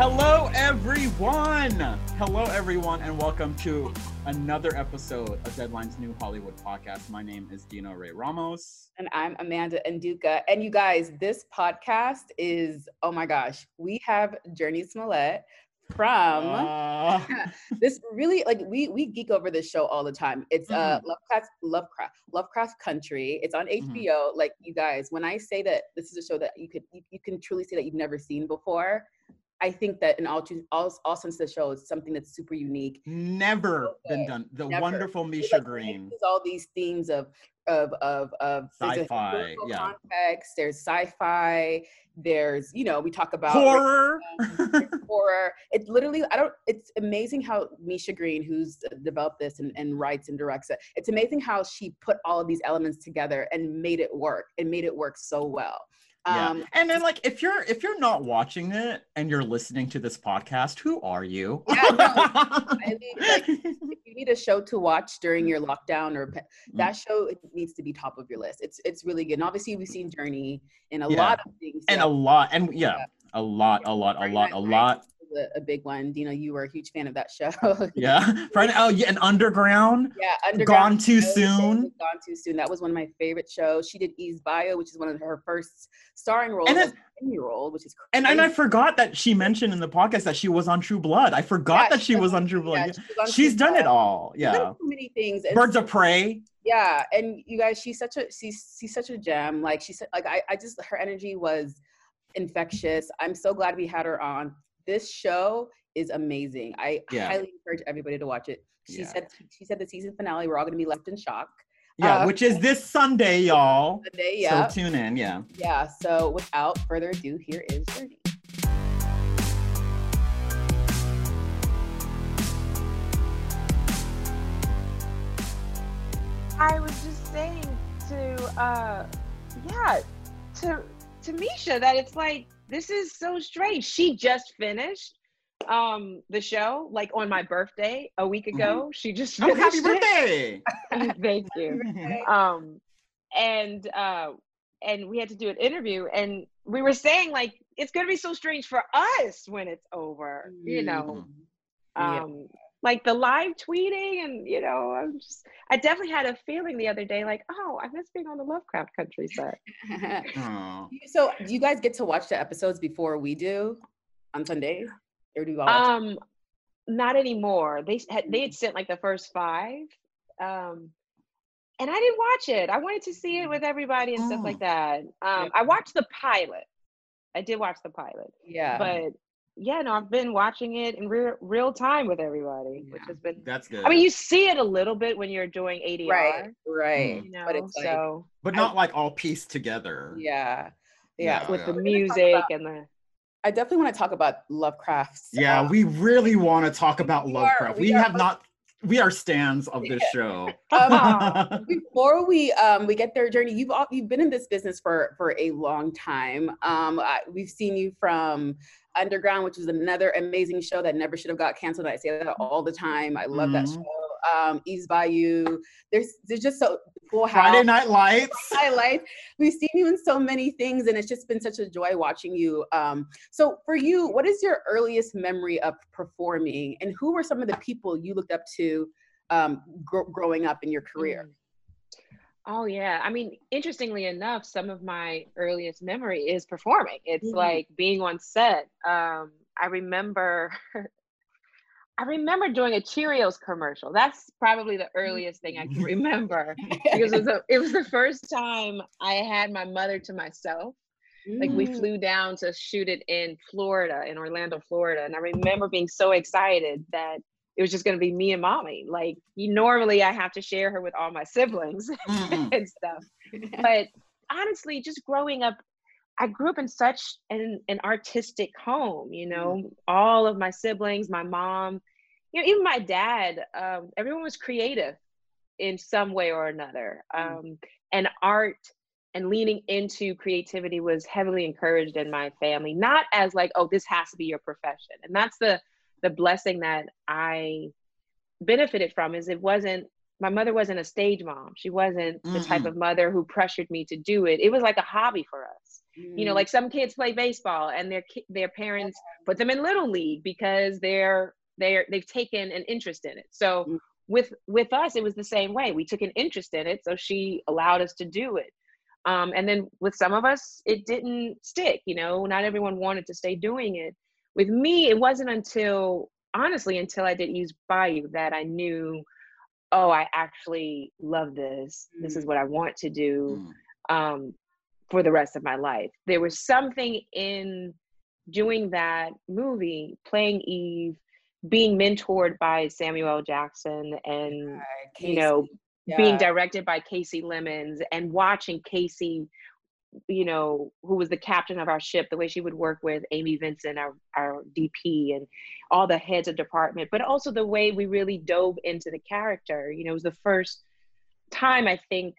Hello, everyone. Hello, everyone, and welcome to another episode of Deadline's new Hollywood podcast. My name is Dino Ray Ramos. And I'm Amanda Nduka. And you guys, this podcast is, oh my gosh, we have Jurnee Smollett from Uh, this really like we we geek over this show all the time. It's uh Lovecraft Lovecraft Lovecraft Country. It's on. HBO. Like you guys, when I say that this is a show that you could you, you can truly say that you've never seen before, I think that in all all, all sense of the show, it's something that's super unique. never been done. The Never. wonderful Misha like, Green. mixes all these themes of of of of there's Sci-fi, yeah. context. There's sci-fi. There's you know we talk about Horror. horror. It literally, I don't, it's amazing how Misha Green, who's developed this and, and writes and directs it, it's amazing how she put all of these elements together and made it work and made it work so well. Yeah. Um, and then like if you're if you're not watching it and you're listening to this podcast, who are you? Yeah, no, I mean, like, if you need a show to watch during your lockdown or pe- that show it needs to be top of your list. It's it's really good. And obviously we've seen Jurnee in a Yeah. lot of things. and yeah, a lot and yeah, Yeah. a lot, a lot, a lot, a lot. A, a big one. Dino, you were a huge fan of that show. Yeah. Friday, oh yeah, and underground. Yeah, Underground Gone Too Soon. Gone Too Soon. That was one of my favorite shows. She did Eve's Bayou, which is one of her first starring roles And as then- a year old, which is crazy. And and I forgot that she mentioned in the podcast that she was on True Blood. I forgot Yeah, that she was on True Blood. yeah, she on She's True done it Blood. all. She's done Yeah. so many things. And Birds of Prey. yeah, and you guys, she's such a she's she's such a gem. Like she said, like I, I just her energy was infectious. I'm so glad we had her on. This show is amazing. I Yeah. highly encourage everybody to watch it. She Yeah. said she said the season finale, we're all gonna be left in shock. Yeah, Uh, which is this Sunday, y'all. Today, yeah. So tune in. Yeah. Yeah, so without further ado, here is Jurnee. I was just saying to uh yeah, to to Misha that it's like this is so strange. She just finished um the show like on my birthday a week ago. She just Oh, happy birthday! Thank you. Um and uh and we had to do an interview and we were saying like it's gonna be so strange for us when it's over, you know Yeah. um like the live tweeting and you know i'm just i definitely had a feeling the other day like oh i miss being on the lovecraft country set Oh. so, do you guys get to watch the episodes before we do on sunday or do you all? watch um not anymore. They had they had sent like the first five um and i didn't watch it. I wanted to see it with everybody and stuff Oh. like that. Um i watched the pilot. I did watch the pilot yeah, but yeah no i've been watching it in real real time with everybody which has been That's good. i mean you see it a little bit when you're doing adr right, right. you know but it's like, so but not like all pieced together. yeah, yeah. Yeah. with the We're gonna talk music about- and the I definitely want to talk about Lovecraft's. Yeah, we really want to talk about We are- Lovecraft. we We, are- have not. We are stands of this show. Um, before we um we get their journey you've all, you've been in this business for for a long time um I, we've seen you from underground which is another amazing show that never should have got canceled. I say that all the time. I love that Mhm. show. Um Eve's Bayou. There's there's just so full house. Friday Night Lights. highlights we've seen you in so many things and it's just been such a joy watching you. Um so for you what is your earliest memory of performing and who were some of the people you looked up to um gr- growing up in your career? Mm. Oh yeah. I mean, interestingly enough, some of my earliest memory is performing. It's Mhm. like being on set. Um, I remember I remember doing a Cheerios commercial. That's probably the earliest thing I can remember. because it was, a, it was the first time I had my mother to myself. Like we Mm. flew down to shoot it in Florida, in Orlando, Florida. And I remember being so excited that it was just going to be me and mommy. Like normally I have to share her with all my siblings Mm-mm. and stuff. But honestly, just growing up, I grew up in such an, an artistic home, you know, all of my siblings, my mom, you know, even my dad, um, everyone was creative in some way or another. Um, and art and leaning into creativity was heavily encouraged in my family, not as like, oh, this has to be your profession. And that's the the blessing that I benefited from is it wasn't my mother wasn't a stage mom. She wasn't the type of mother who pressured me to do it. It was like a hobby for us. sports. Mm. You know, mm. like some kids play baseball and their their parents put them in little league because they're they're they've taken an interest in it. So mm. with with us, it was the same way. We took an interest in it, so she allowed us to do it. Um, and then with some of us, it didn't stick. You know, not everyone wanted to stay doing it. With me, it wasn't until honestly until I did Eve's Bayou that I knew, oh, I actually love this. This is mm. what I want to do mm. um, for the rest of my life. There was something in doing that movie, playing Eve, being mentored by Samuel Jackson, and you know, yeah. being directed by Kasi Lemmons, and watching Kasi you know, who was the captain of our ship, the way she would work with Amy Vincent, our, our DP, and all the heads of department, but also the way we really dove into the character. You know, it was the first time I think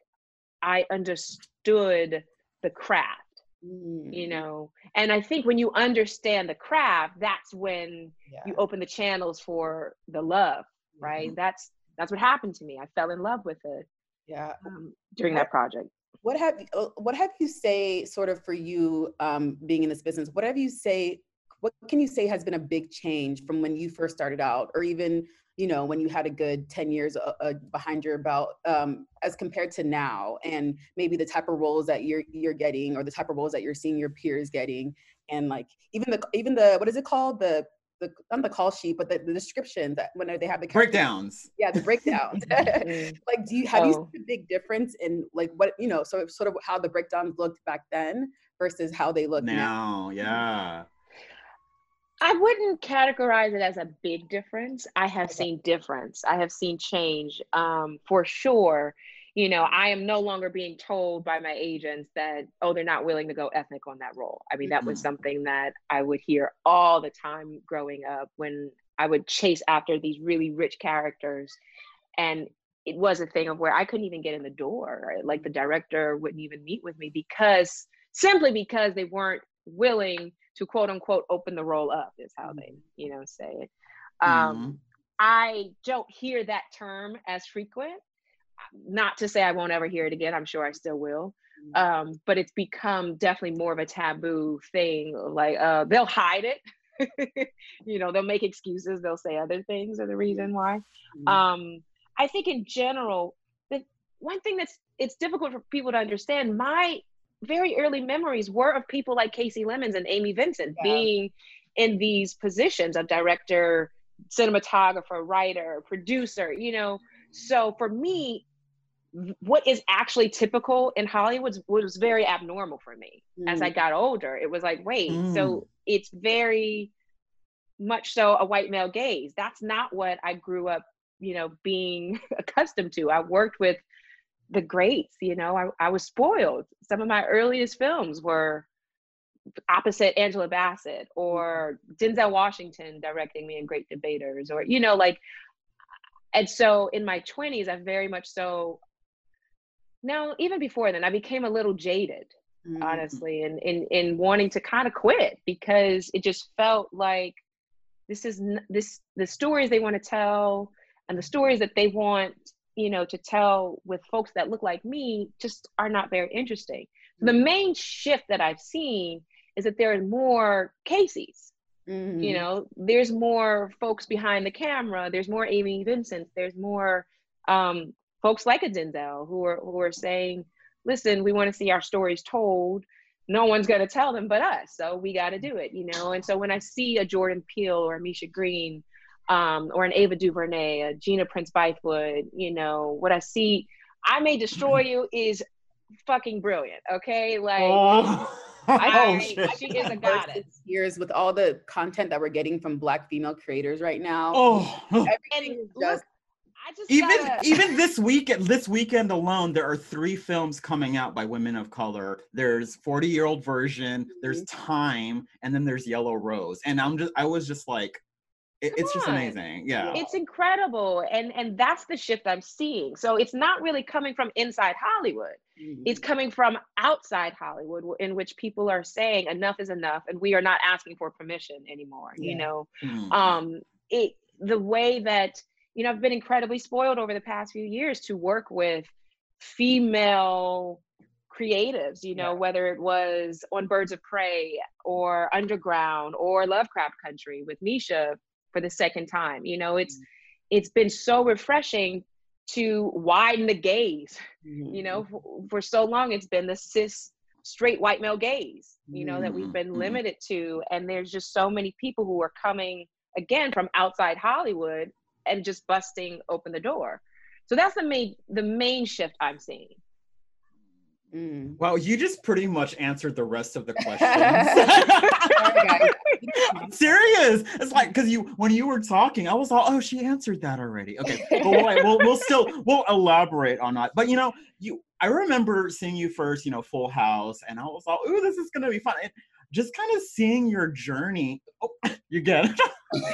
I understood the craft, mm. you know. And I think when you understand the craft, that's when yeah. you open the channels for the love, right? Mm-hmm. That's that's what happened to me. I fell in love with it. Yeah. Um, during that project what have uh, what have you say sort of for you um, being in this business? What have you say? What can you say has been a big change from when you first started out, or even you know when you had a good ten years uh, uh, behind your belt, um, as compared to now, and maybe the type of roles that you're you're getting, or the type of roles that you're seeing your peers getting, and like even the even the what is it called the the on the call sheet, but the, the descriptions that when they have the breakdowns. Yeah, the breakdowns. Mm-hmm. like, do you have oh. you seen a big difference in like what you know, sort of sort of how the breakdowns looked back then versus how they look now? now. Yeah. I wouldn't categorize it as a big difference. I have okay. seen difference. I have seen change um, for sure you know, I am no longer being told by my agents that, oh, they're not willing to go ethnic on that role. I mean, that was mm-hmm. something that I would hear all the time growing up when I would chase after these really rich characters. And it was a thing of where I couldn't even get in the door. Like the director wouldn't even meet with me because simply because they weren't willing to quote unquote open the role up, is how they, mm-hmm. you know, say it. Um, mm-hmm. I don't hear that term as frequent not to say I won't ever hear it again. I'm sure I still will. Mm. Um, but it's become definitely more of a taboo thing. Like uh, they'll hide it. you know, they'll make excuses. They'll say other things are the reason why. Mm-hmm. Um, I think in general, the one thing that's it's difficult for people to understand. My very early memories were of people like Kasi Lemmons and Amy Vincent yeah. being in these positions of director, cinematographer, writer, producer. You know, so for me, what is actually typical in Hollywood was very abnormal for me mm. as I mm. got older. It was like, wait, mm. so it's very much so a white male gaze. That's not what I grew up, you know, being accustomed to. I worked with the greats, you know, I, I was spoiled. Some of my earliest films were opposite Angela Bassett or Denzel Washington directing me in Great Debaters or, you know, like, and so in my 20s, I very much so now even before then i became a little jaded mm-hmm. honestly and in, in in wanting to kind of quit because it just felt like this is this the stories they want to tell and the stories that they want you know to tell with folks that look like me just are not very interesting mm-hmm. the main shift that i've seen is that there are more cases mm-hmm. you know there's more folks behind the camera there's more amy vincent there's more um, folks like a Denzel who are who are saying, listen, we want to see our stories told. No one's going to tell them but us, so we got to do it, you know. And so when I see a Jordan Peele or a Misha Green, um, or an Ava DuVernay, a Gina Prince Bythewood, you know, what I see, I may destroy you is fucking brilliant. Okay, like. Oh. I, oh, she is a goddess. Years with all the content that we're getting from Black female creators right now. Oh, everything is just even gotta... even this week this weekend alone there are three films coming out by women of color. There's 40 year old version there's mm-hmm. time and then there's yellow rose. And i'm just i was just like it, it's just amazing. Yeah. It's incredible. And and that's the shift i'm seeing. So it's not really coming from inside hollywood. Mm-hmm. it's coming from outside hollywood in which people are saying enough is enough and we are not asking for permission anymore yeah. you know? Mm-hmm. um it the way that you know, I've been incredibly spoiled over the past few years to work with female creatives, you know, Yeah. whether it was on Birds of Prey or Underground or Lovecraft Country with Misha for the second time. You know, it's it's been so refreshing to widen the gaze. You know, for, for so long it's been the cis straight white male gaze, you know, that we've Mhm, been mhm. limited to. And there's just so many people who are coming again from outside Hollywood and just busting open the door. So that's the main the main shift I'm seeing. Mm. Well, you just pretty much answered the rest of the questions. I'm serious. It's like because you when you were talking, I was all, oh, she answered that already. Okay, but we'll, we'll we'll still we'll elaborate on that. But you know, you I remember seeing you first, you know, Full House, and I was all, ooh, this is gonna be fun. And just kind of seeing your journey. Oh, you get it.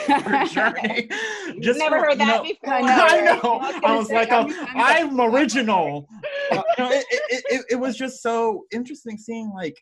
your journey. Just Never heard that know- before. I know, I know. I was I gonna was say, like, oh, many times I'm original. Uh, you know, it, it, it, it was just so interesting seeing like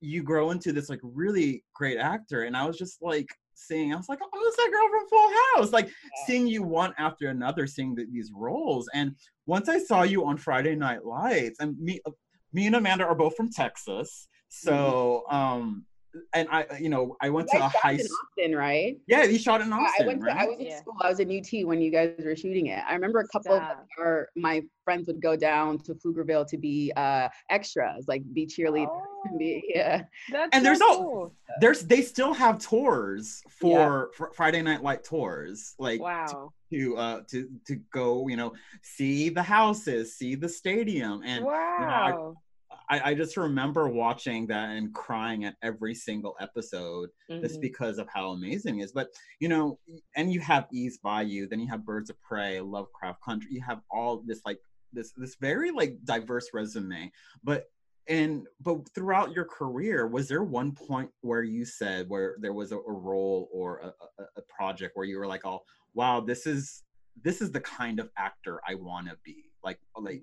you grow into this like really great actor, and I was just like seeing, I was like, oh, it's that girl from Full House, like seeing you one after another, seeing the, these roles, and once I saw you on Friday Night Lights, and me, uh, me and Amanda are both from Texas, so um, and I, you know, I went to a guys shot high, in Austin, right? yeah, you shot in I- Austin, I went to, right? I was in Yeah. school. I was in UT when you guys were shooting it. I remember a couple of our my friends would go down to Pflugerville to be uh extras, like be cheerleaders. and be, yeah. That's And so there's al- cool. there's they still have tours Yeah. for, for Friday Night Light tours, like Wow. to uh to to go, you know, see the houses, see the stadium, and wow. I, I just remember watching that and crying at every single episode just Mhm. because of how amazing it is. But you know, and you have Eve's Bayou, then you have Birds of Prey, Lovecraft Country, you have all this like this this very like diverse resume. But and but throughout your career, was there one point where you said where there was a, a role or a, a, a project where you were like, oh wow, this is this is the kind of actor I want to be? Like like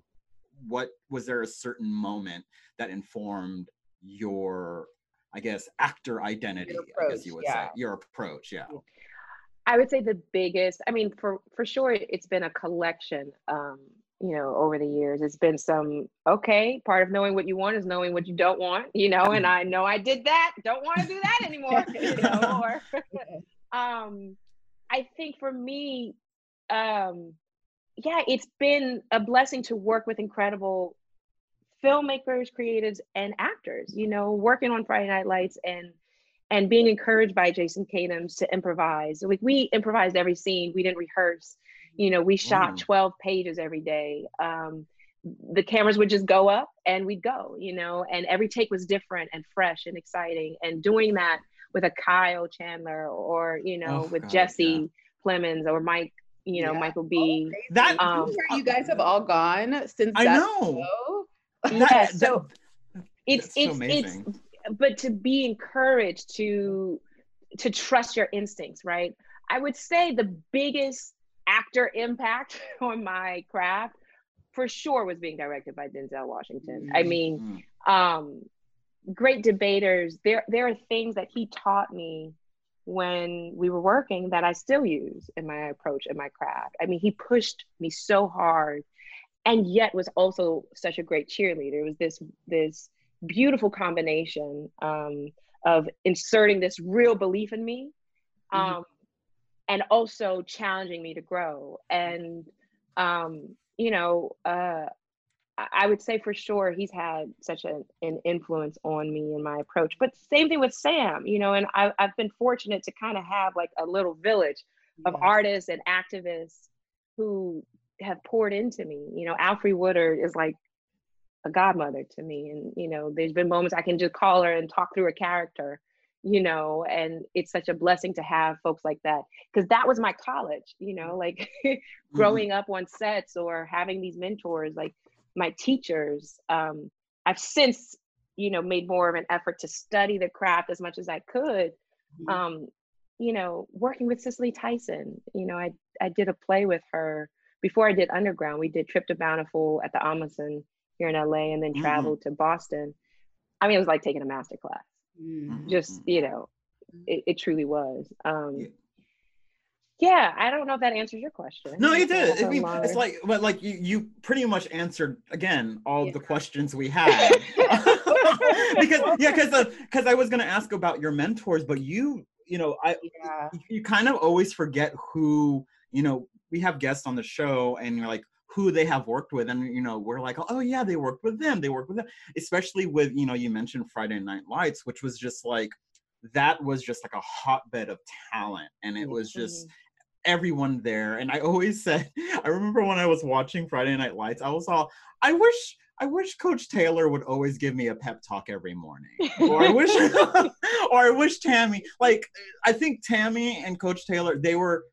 what was there a certain moment that informed your i guess actor identity i guess you would yeah. say your approach yeah I would say the biggest, I mean, for for sure, it's been a collection. Um, you know, over the years, it's been some okay. Part of knowing what you want is knowing what you don't want. You know, and I know I did that. Don't want to do that anymore. you know, or um, I think for me, um, yeah, it's been a blessing to work with incredible filmmakers, creatives, and actors. You know, working on Friday Night Lights and and being encouraged by Jason Katims to improvise. Like we improvised every scene. We didn't rehearse. You know, we shot Mm. 12 pages every day. Um, the cameras would just go up and we'd go, you know, and every take was different and fresh and exciting. And doing that with a Kyle Chandler or, you know, Oh, with God, Jesse Plemons or Mike, you know, Yeah. Michael B. that Um, Where you guys have all gone since i that know show? Yeah, so that- it's that's so it's it's but to be encouraged to to trust your instincts right i would say the biggest actor impact on my craft for sure was being directed by denzel washington i Mhm. mean um great debaters there there are things that he taught me when we were working that i still use in my approach in my craft. I mean he pushed me so hard and yet was also such a great cheerleader. It was this this beautiful combination um, of inserting this real belief in me um, Mhm. and also challenging me to grow. And um, you know uh, I- would say for sure he's had such a, an influence on me and my approach. But same thing with Sam, you know, and I, I've been fortunate to kind of have like a little village of Yeah. artists and activists who have poured into me. You know, Alfre Woodard is like a godmother to me. And, you know, there's been moments I can just call her and talk through a character, you know, and it's such a blessing to have folks like that. Cause that was my college, you know, like mm-hmm. growing up on sets or having these mentors, like my teachers. Um, I've since, you know, made more of an effort to study the craft as much as I could. Mhm. Um, you know, working with Cicely Tyson, you know, I I did a play with her before I did Underground. We did Trip to Bountiful at the Ahmanson here in LA, and then Mhm. traveled to Boston. I mean, it was like taking a master class. Mm. Just you know, it, it truly was. Um, Yeah. Yeah, I don't know if that answers your question. No, you did. I mean, it's like, but like you, you pretty much answered again all yeah. the questions we had. because yeah, because because I was gonna ask about your mentors, but you, you know, I yeah. you kind of always forget who you know. We have guests on the show, and you're like, who they have worked with and you know we're like oh yeah they worked with them they worked with them especially with you know you mentioned friday night lights which was just like that was just like a hotbed of talent and it was just everyone there. And I always said, I remember when I was watching Friday Night Lights, I was all, I wish, I wish Coach Taylor would always give me a pep talk every morning. Or I wish, or I wish Tammy, like, I think Tammy and Coach Taylor, they were,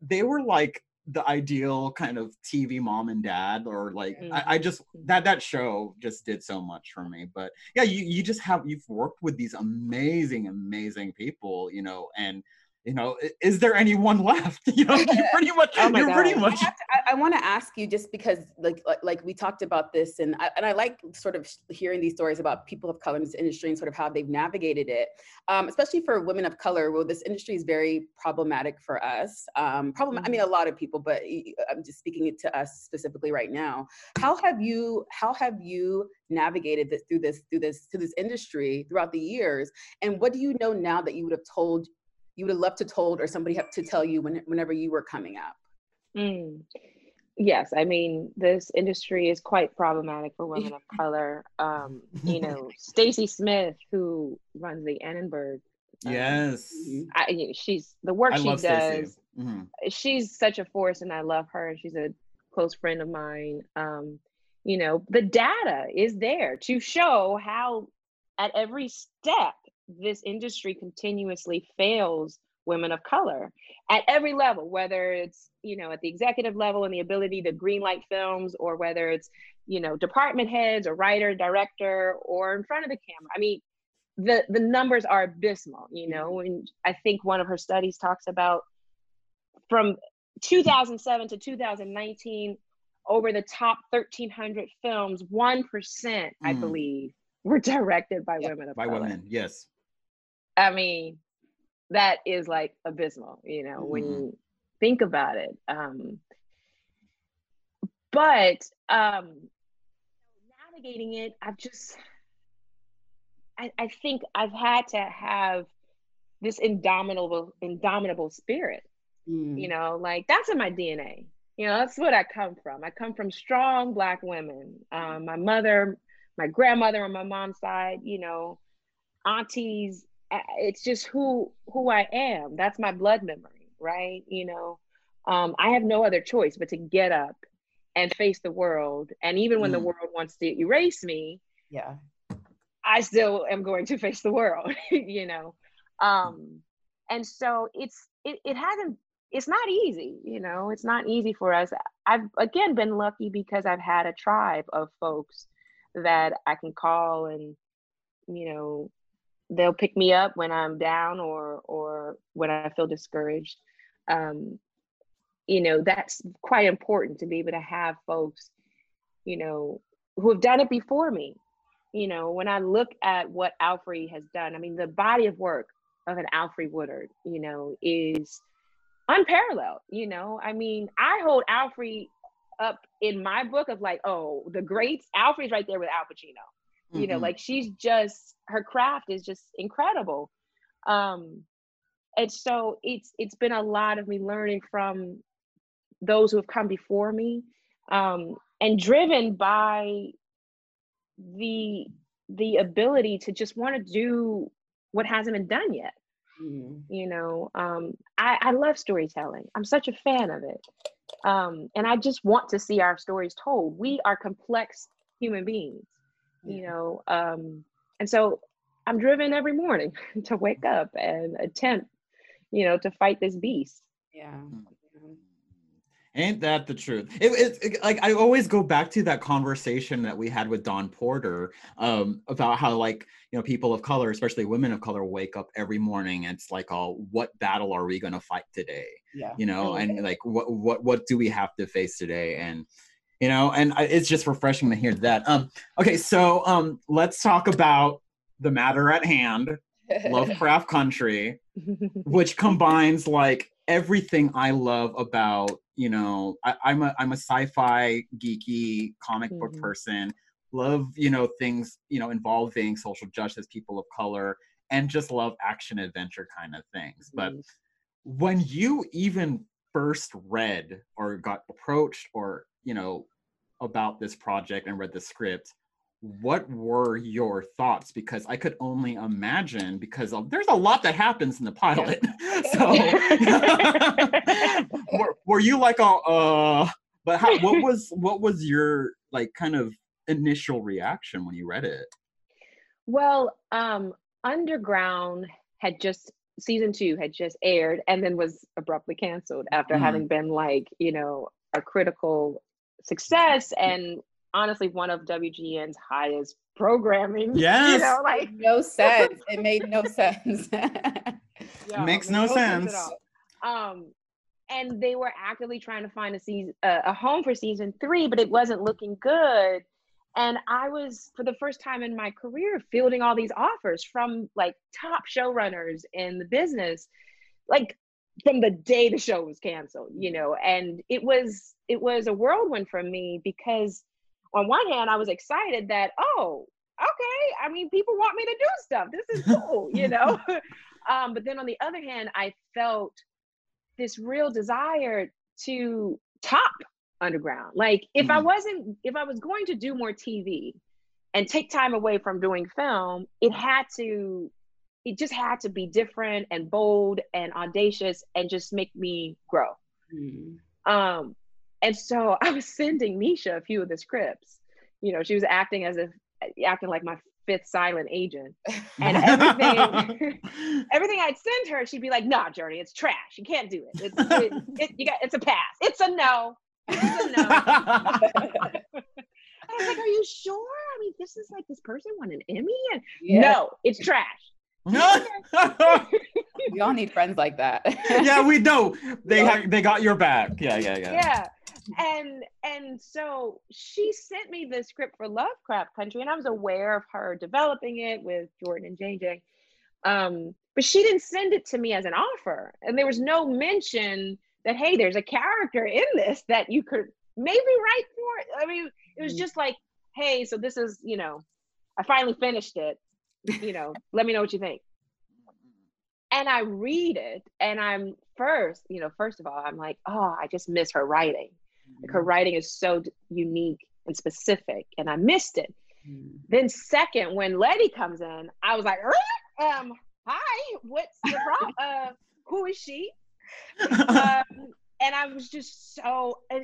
they were like the ideal kind of TV mom and dad, or like, mm-hmm. I, I just, that, that show just did so much for me. But yeah, you, you just have, you've worked with these amazing, amazing people, you know, and, you know, is there anyone left? You know, you pretty much, oh you're God. pretty much. I, I, I want to ask you just because, like, like we talked about this, and I, and I like sort of hearing these stories about people of color in this industry and sort of how they've navigated it, um, especially for women of color. Well, this industry is very problematic for us. Um, problem. I mean, mm-hmm. a lot of people, but I'm just speaking it to us specifically right now. How have you? How have you navigated this through this through this through this industry throughout the years? And what do you know now that you would have told you would have loved to told or somebody have to tell you when, whenever you were coming up? Mm. Yes, I mean this industry is quite problematic for women of color. Um, you know, Stacy Smith, who runs the Annenberg. Um, yes, I, she's the work I she does. Mm-hmm. She's such a force, and I love her. She's a close friend of mine. Um, you know, the data is there to show how, at every step, this industry continuously fails women of color at every level whether it's you know at the executive level and the ability to greenlight films or whether it's you know department heads or writer director or in front of the camera i mean the the numbers are abysmal you know and i think one of her studies talks about from 2007 to 2019 over the top 1300 films 1% mm. i believe were directed by women of color. by color. women yes I mean, that is like abysmal, you know, mm-hmm. when you think about it. Um, but um, navigating it, I've just, I, I think I've had to have this indomitable, indomitable spirit. Mm. You know, like that's in my DNA. You know, that's what I come from. I come from strong Black women. Um, my mother, my grandmother on my mom's side, you know, aunties, it's just who who I am. That's my blood memory, right? You know, um, I have no other choice but to get up and face the world. And even when mm. the world wants to erase me, yeah, I still am going to face the world. you know, um, and so it's it, it hasn't. It's not easy, you know. It's not easy for us. I've again been lucky because I've had a tribe of folks that I can call and you know they'll pick me up when I'm down or or when I feel discouraged. Um, you know, that's quite important to be able to have folks, you know, who have done it before me. You know, when I look at what Alfre has done, I mean, the body of work of an Alfre Woodard, you know, is unparalleled. You know, I mean, I hold Alfre up in my book of like, oh, the greats. Alfre's right there with Al Pacino you mm-hmm. know like she's just her craft is just incredible. Um and so it's it's been a lot of me learning from those who have come before me um and driven by the the ability to just want to do what hasn't been done yet mm-hmm. you know? Um I, I love storytelling. I'm such a fan of it. Um and i just want to see our stories told. We are complex human beings you know um and so i'm driven every morning to wake up and attempt you know to fight this beast yeah hmm. Ain't that the truth? It, it, it, like I always go back to that conversation that we had with Dawn Porter um, about how like you know people of color, especially women of color, wake up every morning. And it's like, oh, what battle are we going to fight today? Yeah. You know, and like what what what do we have to face today? And you know and it's just refreshing to hear that um okay so um let's talk about the matter at hand lovecraft country which combines like everything I love about you know I, I'm a I'm a sci-fi geeky comic book Mhm. person. Love you know things you know involving social justice, people of color, and just love action adventure kind of things. But Mhm. when you even first read or got approached or you know about this project and read the script what were your thoughts? Because i could only imagine because of- there's a lot that happens in the pilot. So were, were you like a uh but how what was what was your like kind of initial reaction when you read it? Well, um, Underground had just season two had just aired and then was abruptly canceled after Mhm. having been like, you know, a critical success and honestly one of WGN's highest programming. Yes. You know, like Made no sense. It made no sense. yeah, makes made no at sense. Um, and they were actively trying to find a season, uh, a home for season three, but it wasn't looking good. And I was, for the first time in my career, fielding all these offers from like top showrunners in the business, like from the day the show was canceled, you know. And it was, it was a whirlwind for me because, on one hand, I was excited that, oh, okay, I mean, people want me to do stuff. This is cool, you know. um, but then on the other hand, I felt this real desire to top underground. Like if I Mhm. wasn't, if I was going to do more TV and take time away from doing film, it had to, it just had to be different and bold and audacious and just make me grow. Mm. Um, and so I was sending Misha a few of the scripts. You know, she was acting as if acting like my fifth silent agent. And everything everything I'd send her, she'd be like, "Nah, Jurnee, it's trash. You can't do it. It's it, it, you got it's a pass. It's a no. It's a no." I was like, "Are you sure? I mean, this is like this person won an Emmy, and Yeah. no, it's trash." We all need friends like that. yeah, we know they have they got your back. Yeah, yeah, yeah. yeah and and so she sent me the script for lovecraft country and i was aware of her developing it with jordan and jj um but she didn't send it to me as an offer and there was no mention that hey there's a character in this that you could maybe write for i mean it was Mhm. just like hey so this is you know i finally finished it you know let me know what you think and I read it and I'm first, you know, first of all, I'm like, oh, I just miss her writing. Like her writing is so unique and specific, and I missed it. Mm. Then second, when Leti comes in, I was like, "Er, um, hi, what's the problem? uh, who is she? Um, and I was just so uh,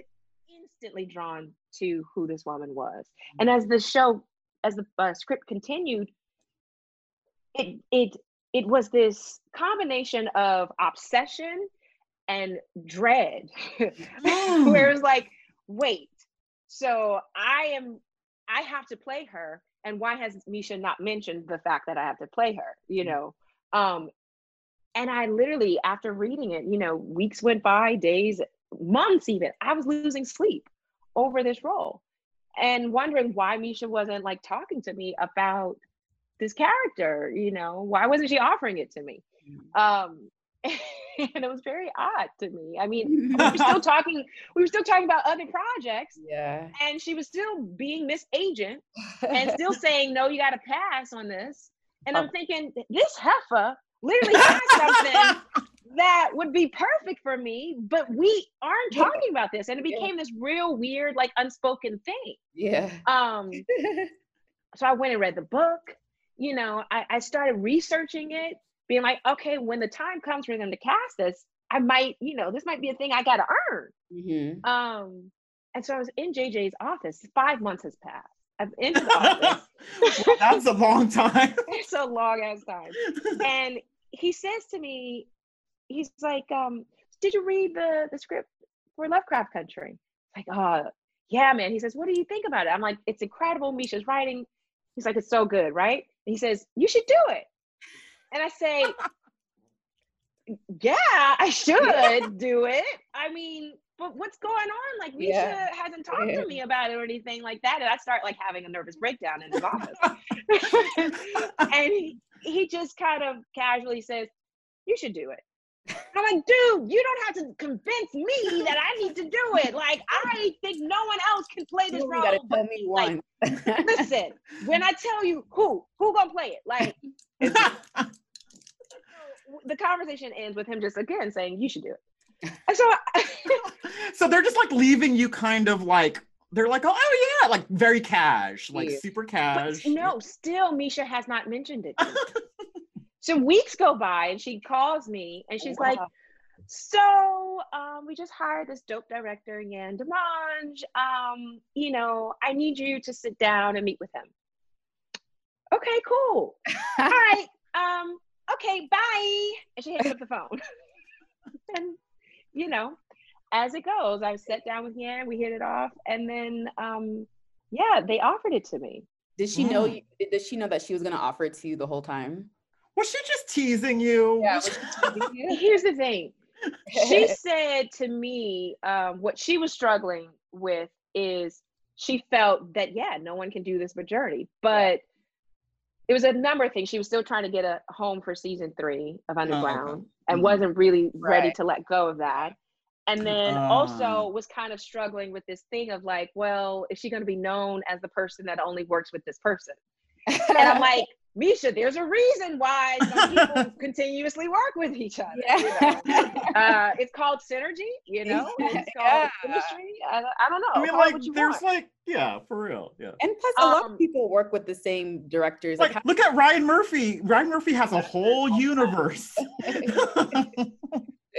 instantly drawn to who this woman was. And as the show, as the uh, script continued, it it it was this combination of obsession and dread, where it was like, wait, so I am, I have to play her, and why has Misha not mentioned the fact that I have to play her? You know, um, and I literally, after reading it, you know, weeks went by, days, months even, I was losing sleep over this role and wondering why Misha wasn't like talking to me about this character, you know, why wasn't she offering it to me? Um, and it was very odd to me. I mean, we were still talking, we were still talking about other projects, yeah. and she was still being Miss Agent and still saying, no, you got to pass on this. And I'm Oh. thinking, this heifer literally has something that would be perfect for me, but we aren't talking about this. And it Yeah. became this real weird, like unspoken thing. yeah. Um, so I went and read the book. You know, I, I started researching it, being like, okay, when the time comes for them to cast this, I might, you know, this might be a thing I got to earn. Mhm. Um, and so I was in JJ's office. Five months has passed. In his office. Well, that's a long time. it's a long ass time. And he says to me, he's like, um, did you read the the script for Lovecraft Country? Like, uh, yeah, man. He says, what do you think about it? I'm like, it's incredible. Misha's writing. He's like, it's so good, right? He says, you should do it. And I say, yeah, I should do it. I mean, but what's going on? Like, Misha Yeah. hasn't talked Yeah. to me about it or anything like that. And I start like having a nervous breakdown in his office. and he, he just kind of casually says, you should do it. I'm like, dude, you don't have to convince me that I need to do it. Like, I think no one else can play this You role. gotta but tell me me. Like, one. listen, when I tell you who, who gonna play it? Like, the conversation ends with him just again saying, "You should do it." And so, so they're just like leaving you kind of like they're like, oh, oh yeah, like very cash, like Yeah. super but cash. no, still, Misha has not mentioned it. to me. so weeks go by, and she calls me, and she's like, So um, we just hired this dope director, Yann Demange. Um, you know, I need you to sit down and meet with him. Okay, cool. All right. Um, okay, bye. And she hangs up the phone. and you know, as it goes, I sat down with Yann, we hit it off, and then um, yeah, they offered it to me. Did she know Mm. you? Did she know that she was gonna offer it to you the whole time? Was she just teasing you? Yeah. Was was she- she teasing you? Here's the thing. she said to me um, what she was struggling with is she felt that yeah no one can do this but jurnee but it was a number of things she was still trying to get a home for season three of underground and Mhm. wasn't really ready Right. to let go of that and then Ah. also was kind of struggling with this thing of like well is she going to be known as the person that only works with this person and i'm like misha there's a reason why some people continuously work with each other you know? uh, it's called synergy, you know. It's called Yeah. chemistry. I, don't- I don't know. I mean, Call like, there's want. like, yeah, for real, yeah. and plus, a lot Um, of people work with the same directors. Like, look at Ryan Murphy. Ryan Murphy has a whole universe.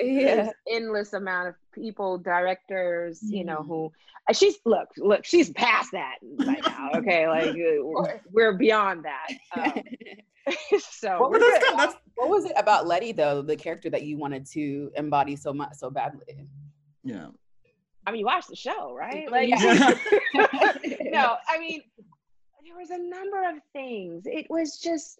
Yeah. endless amount of people, directors, you know, who uh, she's look, look, she's past that right now. Okay, like we're, we're beyond that. Um, so What we're but that's good. good. That's What was it about Leti though, the character that you wanted to embody so much, so badly? yeah. I mean, you watched the show, right? Like, yeah. no, I mean, there was a number of things. It was just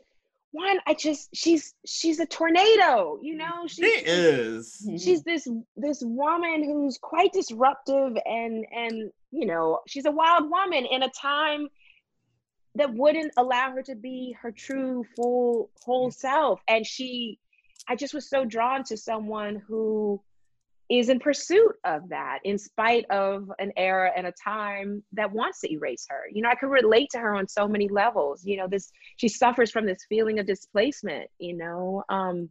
one. I just she's she's a tornado, you know. She is. she's this this woman who's quite disruptive and and you know she's a wild woman in a time that wouldn't allow her to be her true full whole self and she i just was so drawn to someone who is in pursuit of that in spite of an era and a time that wants to erase her you know i could relate to her on so many levels you know this she suffers from this feeling of displacement you know um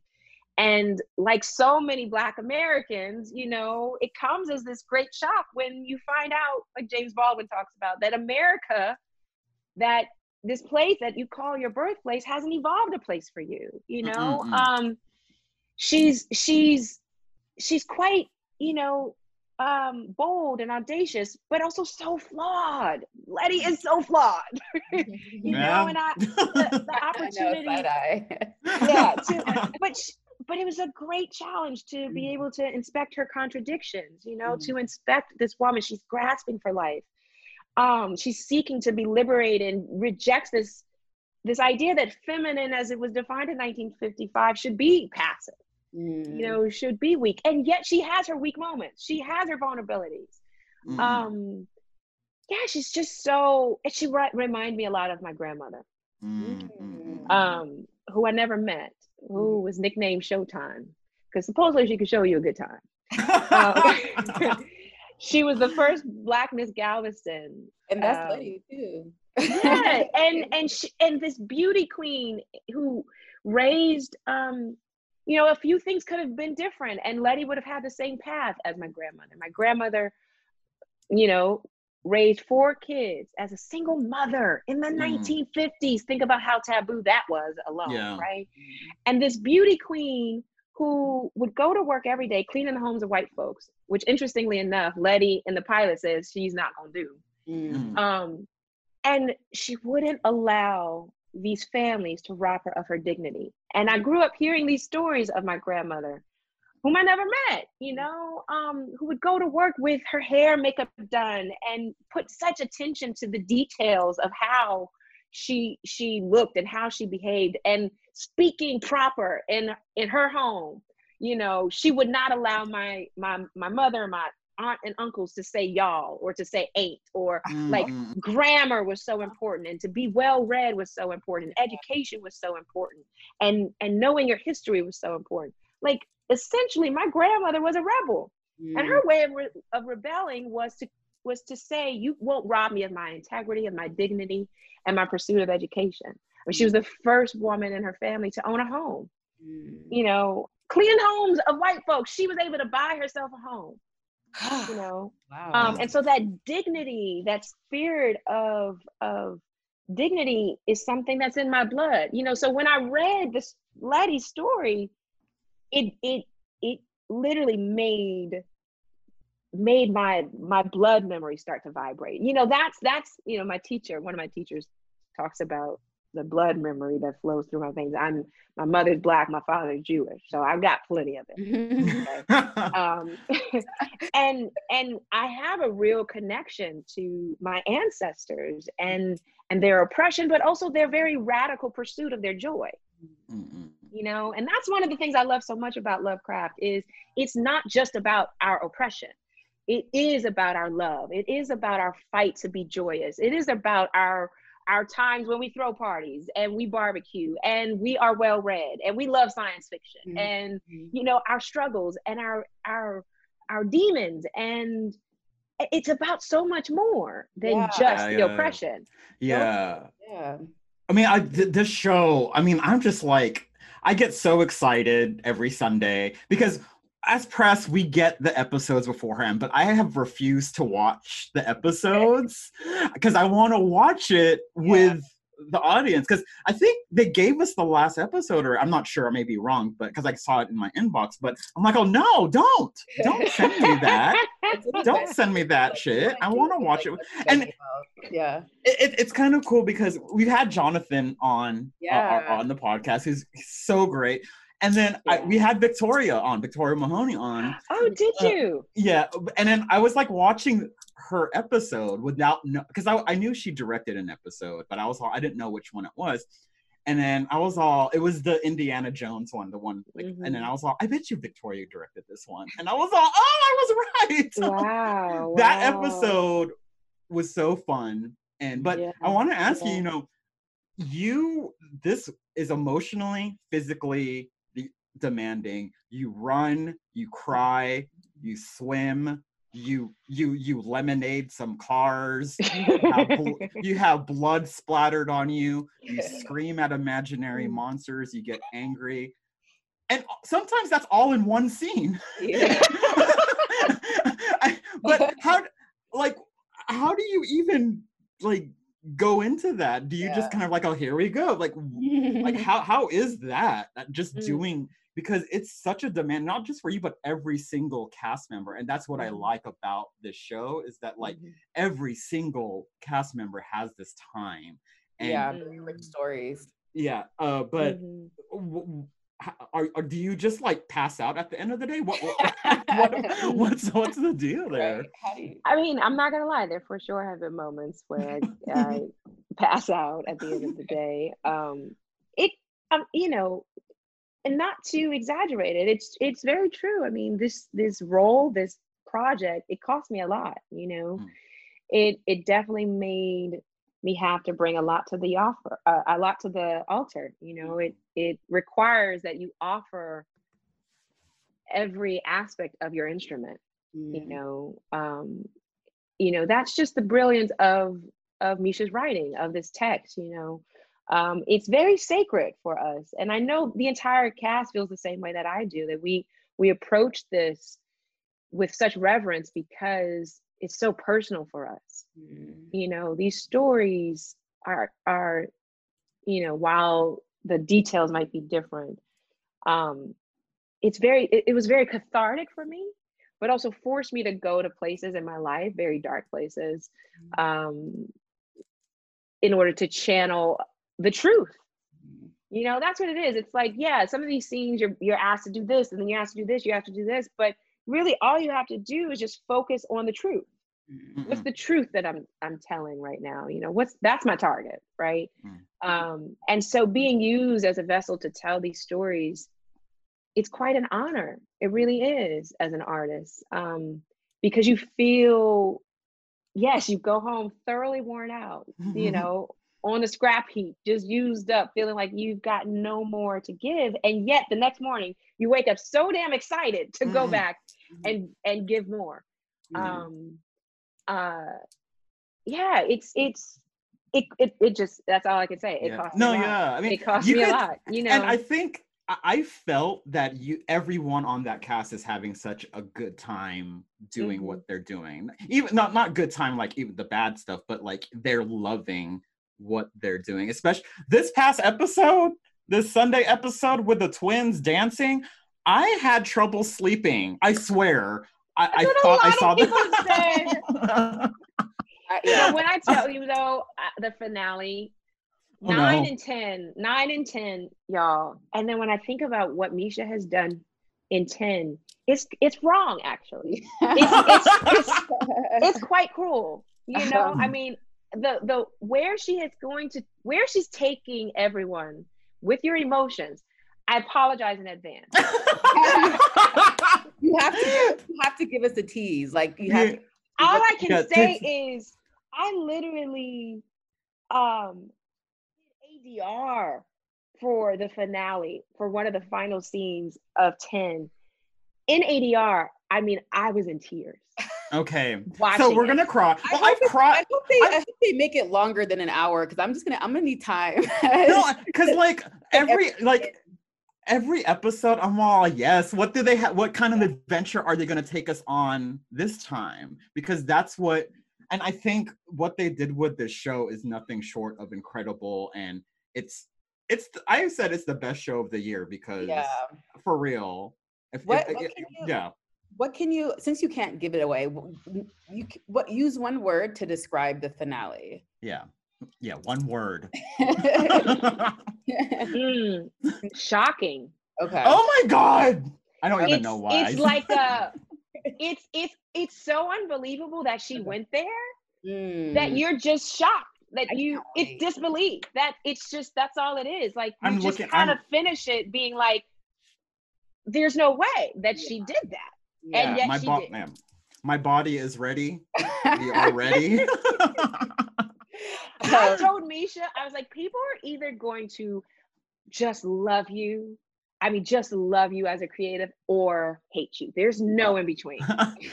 and like so many black americans you know it comes as this great shock when you find out like james baldwin talks about that america that this place that you call your birthplace hasn't evolved a place for you you know Mm-mm-mm. um she's she's she's quite you know um bold and audacious but also so flawed. Leti is so flawed. You know and i the, the I know, opportunity side eye. yeah to, but sh- but it was a great challenge to be able to inspect her contradictions you know Mhm. to inspect this woman. She's grasping for life. Um she's seeking to be liberated and rejects this this idea that feminine as it was defined in 1955 should be passive Mm. you know should be weak and yet she has her weak moments she has her vulnerabilities Mhm. um yeah she's just so and she re- remind me a lot of my grandmother Mm, mm, mm. um, who I never met, who was nicknamed Showtime, because supposedly she could show you a good time. Uh, she was the first Black Miss Galveston. and that's um, Leti too. Yeah, and and she, and this beauty queen who raised, um, you know, a few things could have been different, and Leti would have had the same path as my grandmother. My grandmother, you know, raised four kids as a single mother in the Mm. 1950s. Think about how taboo that was alone, Yeah. right? And this beauty queen who would go to work every day cleaning the homes of white folks, which interestingly enough, Leti in the pilot says she's not gonna do. Mm. Mm. Um, and she wouldn't allow these families to rob her of her dignity. And I grew up hearing these stories of my grandmother, whom I never met, you know, um, who would go to work with her hair, makeup done, and put such attention to the details of how she she looked and how she behaved, and speaking proper in in her home. You know, she would not allow my my my mother, my aunt and uncles to say y'all or to say ain't or like Mm, mm, grammar was so important and to be well read was so important education was so important and and knowing your history was so important like essentially my grandmother was a rebel. Mm. And her way of, re- of rebelling was to was to say, you won't rob me of my integrity and my dignity and my pursuit of education. I mean, she was the first woman in her family to own a home. Mm. You know, clean homes of white folks. She was able to buy herself a home. You know, wow. um, and so that dignity, that spirit of of dignity, is something that's in my blood. You know, so when I read this Leti story, it it it literally made made my my blood memory start to vibrate you know that's that's you know my teacher one of my teachers talks about the blood memory that flows through my veins. I'm my mother's black my father's jewish so i've got plenty of it. Um, and and i have a real connection to my ancestors and and their oppression but also their very radical pursuit of their joy. Mm-mm. you know and that's one of the things i love so much about lovecraft is it's not just about our oppression. It is about our love. It is about our fight to be joyous. It is about our our times when we throw parties and we barbecue and we are well read and we love science fiction Mhm. and you know our struggles and our our our demons and it's about so much more than Yeah. just Yeah, the yeah, yeah. oppression yeah. yeah. I mean, I th- this show. I mean, I'm just like, I get so excited every Sunday because as press, we get the episodes beforehand, but I have refused to watch the episodes because I want to watch it with the audience. Because I think they gave us the last episode, or I'm not sure, I may be wrong, but because I saw it in my inbox. But I'm like, oh no, don't, don't send me that. Don't send me that shit. I want to watch it. And- yeah. it, it- it's kind of cool because we've had Jonathan on uh, on the podcast, who's so great. And then I, we had Victoria on, Victoria Mahoney on. oh did Uh, you Yeah, and then I was like watching her episode without no, because I, I knew she directed an episode, but I was all I didn't know which one it was. And then I was all it was the Indiana Jones one, the one like, and then I was all I bet you Victoria directed this one, and I was all oh I was right. wow that wow. episode was so fun and but Yeah, i want to ask you yeah. you know you this is emotionally physically demanding you run you cry you swim you you you lemonade some cars you have, bl- you have blood splattered on you you scream at imaginary Mm. monsters you get angry and sometimes that's all in one scene Yeah. I- but how like how do you even like go into that do you Yeah. just kind of like oh here we go like like how how is that just Mm. doing because it's such a demand not just for you but every single cast member and that's what i Mhm. like about this show is that like Mhm. every single cast member has this time and yeah. yeah, Very rich stories. uh but Mhm. w- w- h- are, are do you just like pass out at the end of the day what, what, what what's what's the deal there Right? How do you? I mean, I'm not gonna lie. There for sure have been moments where I, I pass out at the end of the day. Um, it, um, you know, and not to exaggerate it. It's it's very true. I mean, this this role, this project, it cost me a lot. You know, Mm. it it definitely made me have to bring a lot to the offer, uh, a lot to the altar. You know, it it requires that you offer every aspect of your instrument you Mm. know um you know that's just the brilliance of of misha's writing of this text you know um it's very sacred for us and i know the entire cast feels the same way that i do that we we approach this with such reverence because it's so personal for us Mm. you know these stories are are you know while the details might be different um it's very it, it was very cathartic for me but also forced me to go to places in my life very dark places um in order to channel the truth. You know that's what it is. It's like yeah some of these scenes you're you're asked to do this and then you're asked to do this you have to do this but really all you have to do is just focus on the truth. Mm. what's the truth that i'm i'm telling right now? You know what's that's my target right? Mm. um and so being used as a vessel to tell these stories it's quite an honor. It really is as an artist um because you feel yes you go home thoroughly worn out you know on the scrap heap, just used up, feeling like you've got no more to give. And yet the next morning you wake up so damn excited to go Mhm. back Mhm. and and give more. Mhm. Um uh yeah, it's it's it it, it just that's all I can say. It Yeah. costs no, me yeah. I mean, it costs you me could- a lot, you know. and I think I- felt that you everyone on that cast is having such a good time doing Mhm. what they're doing. Even not not good time like even the bad stuff, but like they're loving what they're doing. Especially this past episode, this Sunday episode with the twins dancing, I had trouble sleeping. I swear. I, I what thought I lot of saw people the I- You know, when I tell you though, uh, the finale, Oh, nine no. and ten, nine and ten, y'all. And then when I think about what Misha has done in ten, it's it's wrong actually. It's it's it's, it's quite cruel. You know, I mean, the the where she is going to where she's taking everyone with your emotions. I apologize in advance. you have to give, you have to give us a tease. Like you have to, all I can Yeah, say take- is I literally um ADR for the finale for one of the final scenes of 10. In ADR, I mean I was in tears. okay. So we're it. gonna cry. I Well, it- cried. I hope they I, I- hope they make it longer than an hour because I'm just gonna I'm gonna need time. no, because like every like every episode, I'm all yes. What do they have? What kind of adventure are they to take us on this time? Because that's what, and I think what they did with this show is nothing short of incredible, and it's it's. I said it's the best show of the year because yeah. for real. If, What- if- what if- you- yeah. What can you since you can't give it away? w- w- You what use one word to describe the finale? Yeah. Yeah. One word. Mm, shocking. okay. oh my God. I don't even know why. it's like a it's it's it's so unbelievable that she went there that Mm. you're just shocked that I you it's disbelief that it's just that's all it is like you I'm just looking- kind I'm- of finish it being like there's no way that she did that yeah. yet my bo- ma'am, my body is ready. We are ready. i Um, told misha i was like people are either going to just love you i mean just love you as a creative or hate you there's no in between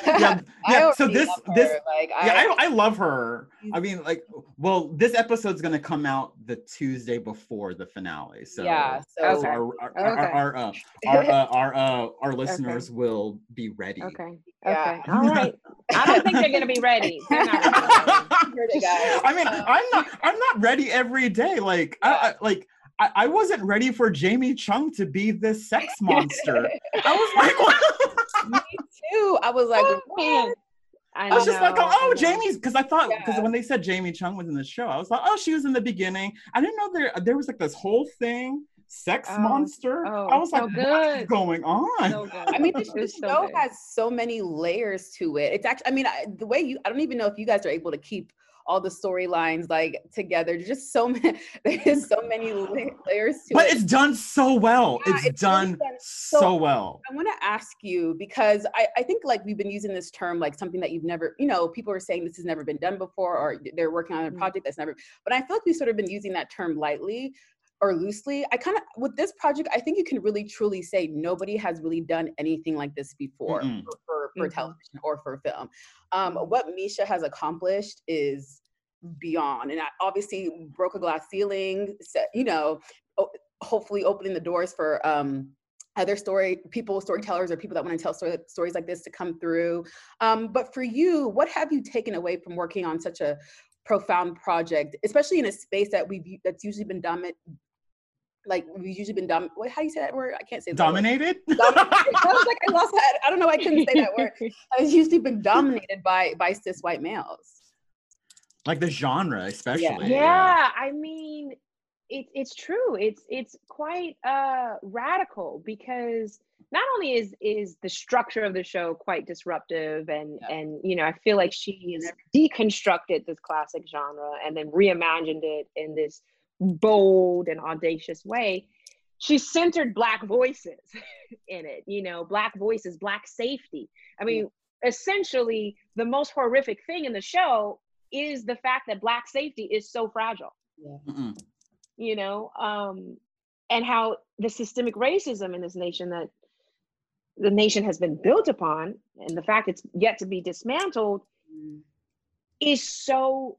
yeah, I yeah. So this love this her, like yeah, I, I, I love her. I mean, like, well, this episode's gonna come out the Tuesday before the finale. So yeah. So so Okay. our our, our, Okay. our, uh, our, uh, our, uh, our listeners will be ready. okay Yeah. okay all right i don't think they're gonna be ready They're not ready. heard it, guys. I mean, I'm not. I'm not ready every day. Like, I, I, like I, I wasn't ready for Jamie Chung to be this sex monster. I was like, what? me too. I was like, Oh, man. I, I was just like, know, I oh. Jamie's, because I thought, because Yeah. when they said Jamie Chung was in the show, I was like, oh, she was in the beginning. I didn't know there there was like this whole thing, sex Oh, monster. oh, I was so like, what's going on? So good. I mean, this, It was this so show has so many layers to it. It's actually, I mean, I, the way you, I don't even know if you guys are able to keep all the storylines like together. Just so many, there's so many layers to but it. it's done so well. Yeah, it's, it's done, done so, so- well. I want to ask you because I, I think like we've been using this term like something that you've never, you know, people are saying this has never been done before or they're working on a Mm. project that's never, but I feel like we've sort of been using that term lightly or loosely. I kind of, with this project, I think you can really truly say nobody has really done anything like this before for, for, for Mhm. television or for film. Um, what Misha has accomplished is beyond, and I obviously broke a glass ceiling, set, you know, hopefully opening the doors for, um, other story people storytellers or people that want to tell story, stories like this to come through um, but for you what have you taken away from working on such a profound project especially in a space that we've that's usually been dominant like we've usually been dom what how do you say that word i can't say that word. Dominated? Dominated. I was like, I lost that. I don't know. I couldn't say that word. It's usually been dominated by by cis white males. like the genre, especially. yeah i mean it, it's true it's it's quite uh radical because not only is is the structure of the show quite disruptive and Yeah. and you know i feel like she has deconstructed this classic genre and then reimagined it in this bold and audacious way she centered black voices in it you know black voices black safety i mean essentially the most horrific thing in the show is the fact that black safety is so fragile Yeah. You know, um, and how the systemic racism in this nation that the nation has been built upon, and the fact it's yet to be dismantled, Mm. is so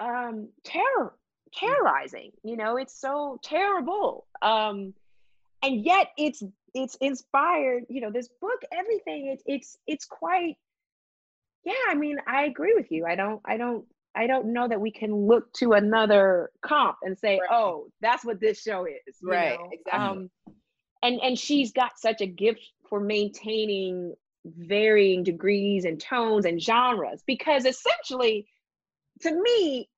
um, terror terrorizing. You know, it's so terrible. Um, and yet it's it's inspired. You know, this book, everything. It's it's it's quite. Yeah, I mean, I agree with you. I don't. I don't. I don't know that we can look to another comp and say, Right. "Oh, that's what this show is." Right, know? exactly. Um, and and she's got such a gift for maintaining varying degrees and tones and genres because essentially, to me,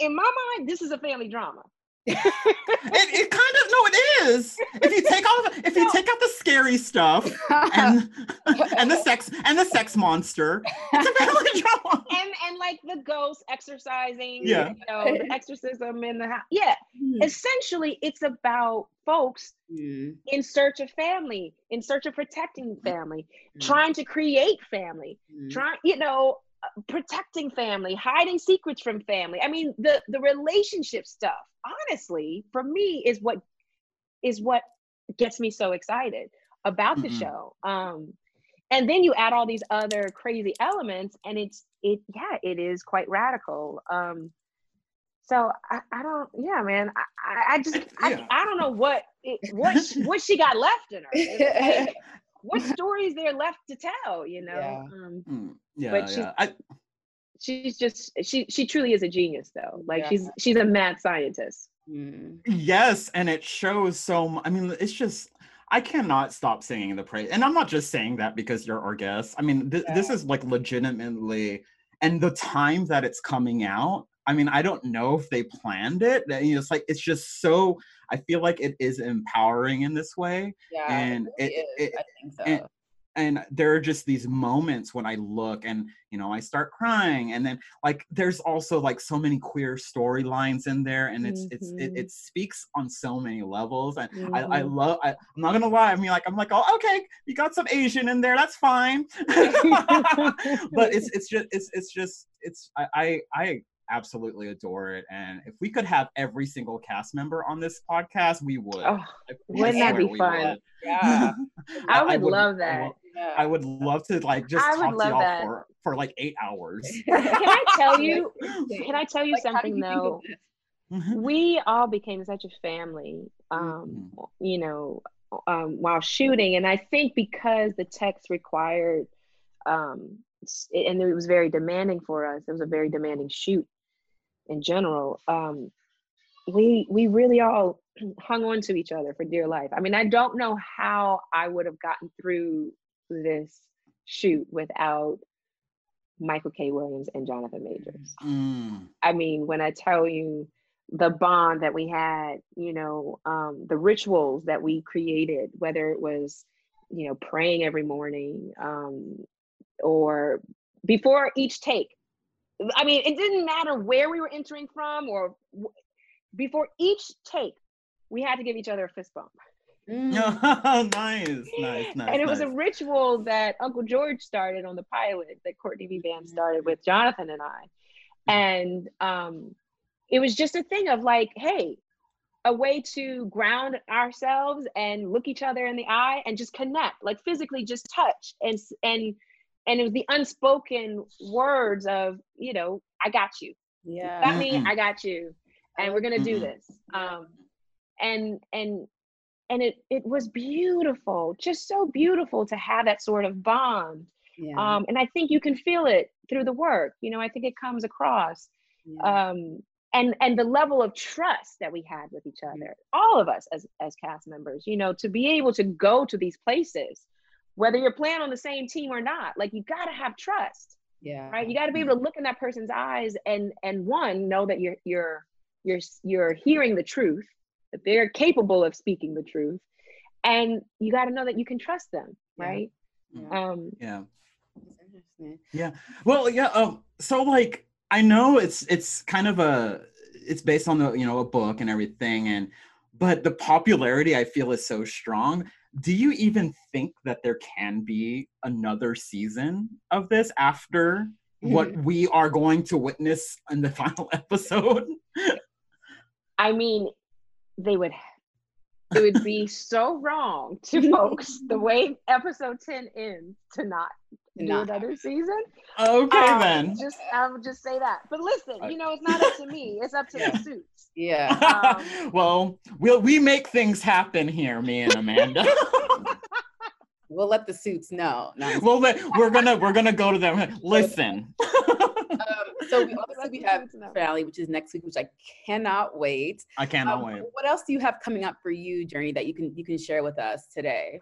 in my mind, this is a family drama. It, it kind of no, it is. If you take off, if you take out the scary stuff and and the sex and the sex monster, it's a family drama. and and like the ghost exercising, Yeah. you know, the exorcism in the house. Yeah, essentially, it's about folks Mm. in search of family, in search of protecting family, Mm. trying to create family, Mm. trying, you know, protecting family, hiding secrets from family. I mean, the the relationship stuff, honestly, for me, is what is what gets me so excited about the Mhm. show. Um, and then you add all these other crazy elements, and it's it yeah, it is quite radical. Um, so I, I don't yeah man I, I- just I, Yeah. I don't know what it, what what she got left in her like, what story is there left to tell you know Yeah. um, Mm, yeah, But she's- yeah. I, she's just she she truly is a genius though like Yeah. she's she's a mad scientist Mm. Yes, and it shows so. I mean, it's just I cannot stop singing the praise, and I'm not just saying that because you're our guest. I mean, th- this is like legitimately, and the time that it's coming out. I mean, I don't know if they planned it. and It's like it's just so. I feel like it is empowering in this way, Yeah, And it, really it- I think so. and- and there are just these moments when I look and you know I start crying, and then like there's also like so many queer storylines in there, and it's it's it, Mhm. it speaks on so many levels, and I, I Mhm. love. I, I'm not gonna lie. I mean, like I'm like, oh, okay, you got some Asian in there. That's fine. but it's it's just it's it's just it's I I, I absolutely adore it, and if we could have every single cast member on this podcast, we would. oh I- I wouldn't that be fun? would. yeah. I would would- love I that. would- yeah. I would love to like just I would talk to y'all that. for for like eight hours. can i tell you can i tell you Like, something you though we all became such a family um you know um while shooting and i think because the text required um and it was very demanding for us it was a very demanding shoot in general um we we really all hung on to each other for dear life i mean i don't know how i would have gotten through this shoot without michael k williams and jonathan majors Mm. I mean, when I tell you the bond that we had, you know, um, the rituals that we created, whether it was, you know, praying every morning um, or before each take. I mean, it didn't matter where we were entering from or w- before each take, we had to give each other a fist bump. Mm. nice, nice, nice. and it was a ritual that Uncle George started on the pilot that Courtney B. Vance started with Jonathan and I. And um, it was just a thing of like, hey, a way to ground ourselves and look each other in the eye and just connect, like physically just touch. And and and it was the unspoken words of, you know, I got you. Yeah. Got me, I got you. And we're gonna do this. Um, and and and it it was beautiful, just so beautiful to have that sort of bond. yeah. Um, and I think you can feel it through the work. You know, I think it comes across. yeah. Um, and and the level of trust that we had with each other, all of us as as cast members, you know, to be able to go to these places, whether you're playing on the same team or not, like you got to have trust, yeah. right? You got to be able to look in that person's eyes and and one know that you're you're you're you're hearing the truth, that they're capable of speaking the truth, and you got to know that you can trust them, right? Yeah. Um, yeah. That's interesting. Well, yeah. Um. So, like, I know it's it's kind of a it's based on the you know a book and everything, and but the popularity I feel is so strong. Do you even think that there can be another season of this after what hmm. we are going to witness in the final episode? I mean, they would it would be so wrong to folks the way episode 10 ends to not Not. another season. Okay Um, then. Just I would just say that. But listen, you know, it's not up to me. It's up to Yeah. the suits. Yeah. um, well, we'll we make things happen here, me and Amanda. We'll let the suits know. No, I'm well, let- we're gonna we're gonna go to them. Listen. Um, so we obviously we the have suits know. finale, which is next week, which I cannot wait. I cannot Um, wait. What else do you have coming up for you, Jurnee, that you can you can share with us today?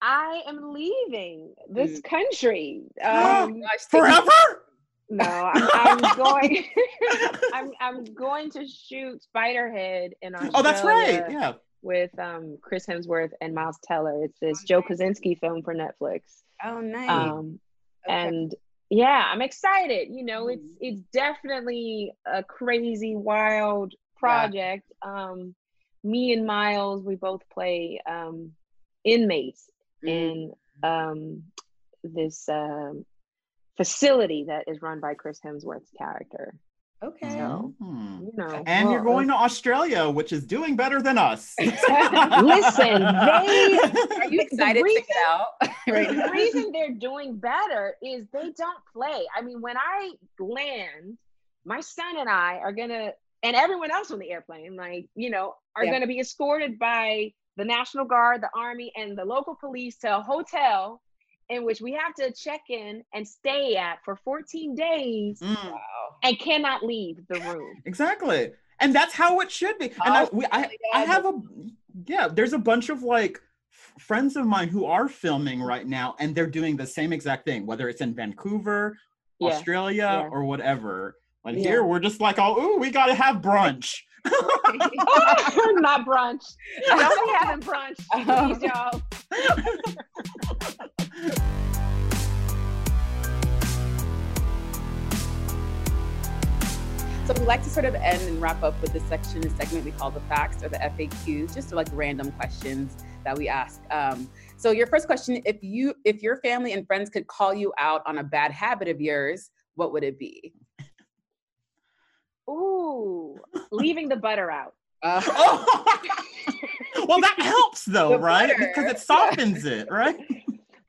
I am leaving this Mm. country. Oh, Um, Gosh. Forever? no, I'm, I'm going. I'm I'm going to shoot Spiderhead in Australia. Oh, that's right. Yeah. With um, Chris Hemsworth and Miles Teller. It's this Joe Kosinski film for Netflix. Oh, nice. Um, Okay. and yeah, I'm excited. You know, Mhm. it's it's definitely a crazy, wild project. Um, me and Miles, we both play um, inmates. In um, this um, facility that is run by Chris Hemsworth's character. okay. So, Mhm. You know, And you're well, going to Australia, which is doing better than us. Listen, they Are you the excited to reason- get out right the reason they're doing better is they don't play. I mean, when I land, my son and I are gonna, and everyone else on the airplane, like you know, are Yeah. gonna be escorted by the National Guard, the Army, and the local police to a hotel in which we have to check in and stay at for 14 days Mm, and cannot leave the room. exactly. And that's how it should be. And I, we, I, I have a, yeah, there's a bunch of like friends of mine who are filming right now and they're doing the same exact thing, whether it's in Vancouver, Yeah. Australia, Yeah. or whatever. But Yeah. here we're just like, oh, ooh, we got to have brunch. Not brunch. Don't be having brunch, please, y'all. So we like to sort of end and wrap up with this section, this segment we call the facts or the FAQs, just like random questions that we ask. Um, so your first question, if you if your family and friends could call you out on a bad habit of yours, what would it be? Ooh, leaving the butter out. Uh, Oh. well, that helps though, The right? butter. Because it softens it, right?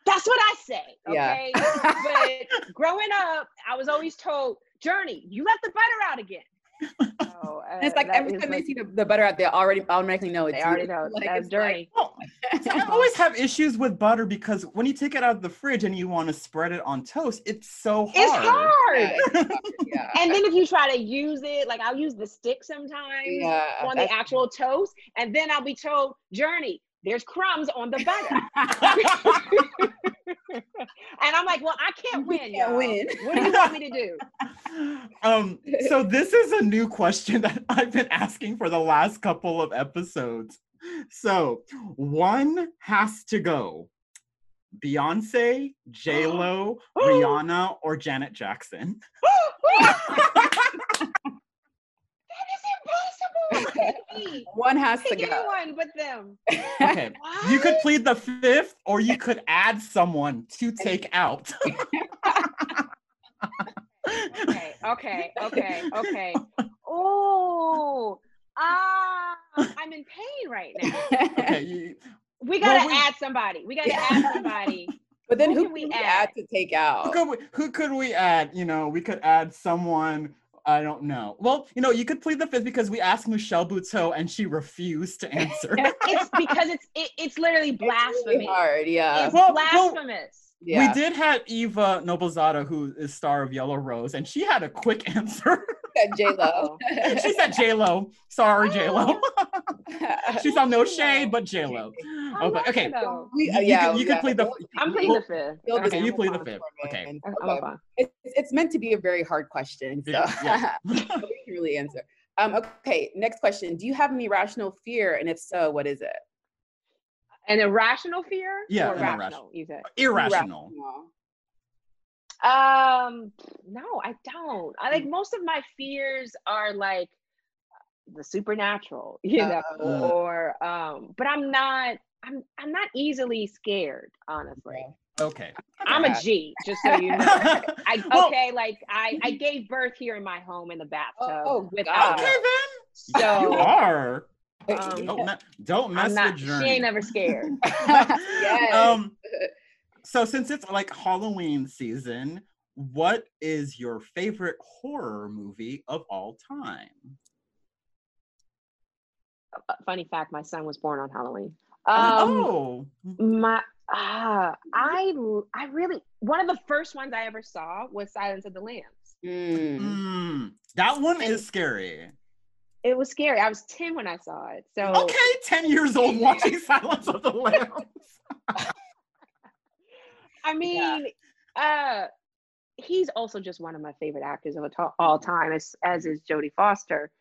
That's what I say. Yeah. Okay. but growing up, I was always told, Jurnee, you left the butter out again. So, uh, it's like every time what- they see the, the butter out, they already automatically know it's they already know Like, that's it's like- Jurnee. Well, see, I always have issues with butter because when you take it out of the fridge and you want to spread it on toast, it's so hard. it's hard. Yeah, it's hard, yeah. And then if you try to use it, like I'll use the stick sometimes Yeah, on the that's- actual toast, and then I'll be told, Jurnee, there's crumbs on the butter. And I'm like, well, I can't win. can't win. What do you want me to do? um, so this is a new question that I've been asking for the last couple of episodes. So one has to go. Beyonce, J Lo, Rihanna, or Janet Jackson. That is impossible. One has to Pick go. anyone but them. Okay, you could plead the fifth, or you could add someone to take out. Okay, okay, okay, okay. Oh, ah, I'm in pain right now. Okay, you- We gotta we- add somebody. We gotta add somebody. But then Who who can we can we add? add to take who out? could we, who could we add? You know, we could add someone. I don't know. Well, you know, you could plead the fifth because we asked Michelle Buteau and she refused to answer. It's because it's it, it's literally It's really blasphemy. hard, yeah. It's Well, well, blasphemous. yeah. We did have Eva Noblezada, who is star of Yellow Rose, and she had a quick answer. J Lo. she said J Lo. Sorry, J Lo. she saw no shade, but J Lo. I Okay, okay. though. We- You, uh, you yeah, could, you yeah. could plead the. I'm pleading the fifth. Feel Okay, you same plead the fifth. Okay. Okay. It's, it's meant to be a very hard question, so Yeah, we can really answer. Um, okay, next question. Do you have any rational fear? And if so, what is it? An irrational fear? Yeah, Or an rational, irrational. you said. Irrational. Um, no, I don't. I like most of my fears are like the supernatural, you know, Uh, or um, but I'm not. I'm I'm not easily scared, honestly. Okay. I'm a G, just so you know. I Well, okay, like I I gave birth here in my home in the bathtub Oh, without God. Okay milk. then. You are. Um, Don't, me- don't mess I'm not. with She ain't never scared. yes. um so since it's like halloween season what is your favorite horror movie of all time Uh, Funny fact: my son was born on Halloween. Um, oh my ah, I I really one of the first ones I ever saw was Silence of the Lambs. Mm. Mm, that one is scary It was scary. I was ten when I saw it. So okay 10 years old watching silence of the lambs I mean, uh, he's also just one of my favorite actors of all time, as as is Jodie Foster.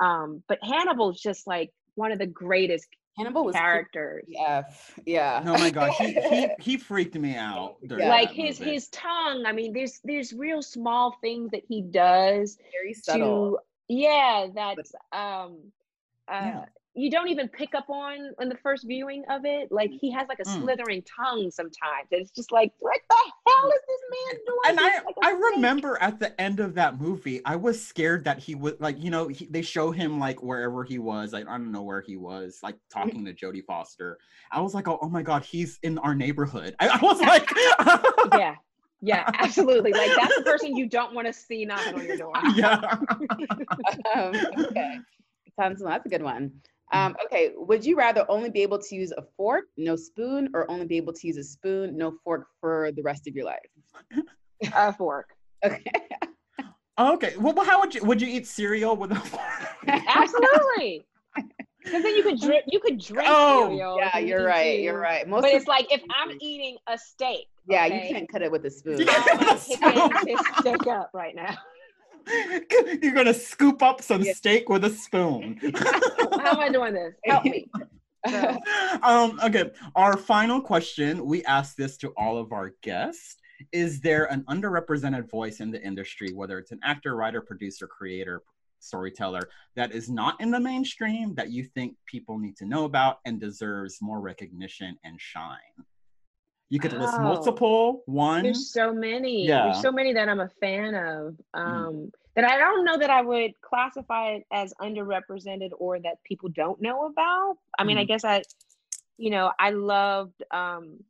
Um, but Hannibal's just like one of the greatest Hannibal was characters. Yeah, yeah. oh my gosh he, he he freaked me out Yeah. Like his movie. his tongue. I mean, there's there's real small things that he does very subtle. to yeah that's um uh Yeah. You don't even pick up on in the first viewing of it like he has like a Mm. slithering tongue sometimes it's just like what the hell is this man doing and I, He's like a I snake. remember at the end of that movie, I was scared that he would like, you know, he, they show him like wherever he was. Like, I don't know where he was, like talking to Jodie Foster. I was like, oh, oh my god, he's in our neighborhood. I, I was like, yeah yeah absolutely like that's the person you don't want to see knocking on your door yeah. um, okay. Sounds that's a good one. Um, okay, would you rather only be able to use a fork, no spoon, or only be able to use a spoon, no fork for the rest of your life? a fork Okay. Okay. Well, well, how would you would you eat cereal with a fork? absolutely because then you could drink you could drink Oh, cereal yeah, you you're need right. to. You're right. Most but of- it's like if i'm eating a steak yeah, okay, you can't cut it with a spoon. You can't- i'm picking this steak up right now You're gonna scoop up some Yeah. steak with a spoon. how am i doing this help me So- um, okay, our final question we ask this to all of our guests. Is there an underrepresented voice in the industry, whether it's an actor, writer, producer, creator, storyteller, that is not in the mainstream that you think people need to know about and deserves more recognition and shine? You could list multiple, one. There's so many. Yeah. There's so many that I'm a fan of. Um, That I don't know that I would classify it as underrepresented or that people don't know about. I mean, I Mhm. guess I, you know, I loved. Um,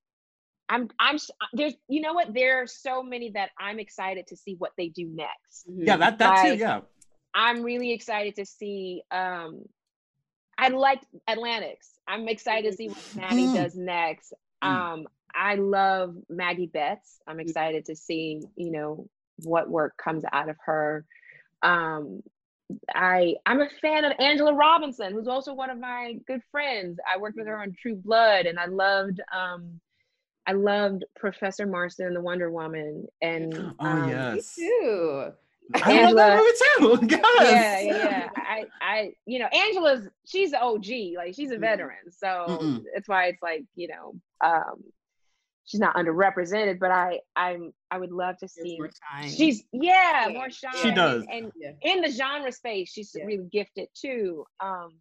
I'm. I'm. There's. You know what? There are so many that I'm excited to see what they do next. Yeah, that that too. Yeah. I'm really excited to see. Um, I liked Atlantics. I'm excited to see what Mati Mm. does next. Mm. Um, I love Maggie Betts. I'm excited to see, you know, what work comes out of her. Um, I I'm a fan of Angela Robinson, who's also one of my good friends. I worked with her on True Blood, and I loved um, I loved Professor Marston and the Wonder Woman. And Oh um, Me yes. too. I love that movie too. yeah, Yes. yeah, yeah. I, I, you know, Angela's she's the OG, like she's a Mhm. veteran, so Mm-mm. that's why it's like, you know, um, she's not underrepresented, but I, I'm, I would love to see. more time. She's yeah, Yeah. more shine. She does. and, and Yeah. in the genre space, she's Yeah. really gifted too. Um,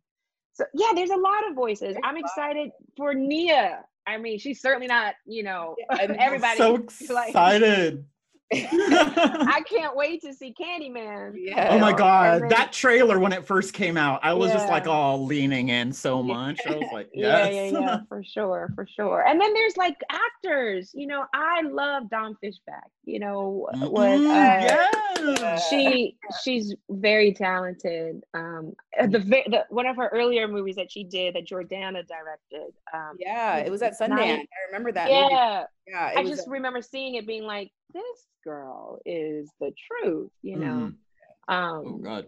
so yeah, there's a lot of voices. There's I'm a lot. excited for Nia. I mean, she's certainly not, you know, and everybody. so like- excited. I can't wait to see Candyman. yeah. Oh my god, then- that trailer when it first came out, I was just like Yeah. all leaning in so Yeah. much. I was like, Yeah, yes. yeah, yeah, for sure, for sure. And then there's like actors, you know, I love Dom Fishback, you know, what Mm, uh, yes. she she's very talented. Um the, the one of her earlier movies that she did that Jordana directed. Um Yeah, it was at Night- Sundance. I remember that. movie. yeah, Yeah, I was just remember seeing it being like, this girl is the truth, you know. Oh Um god.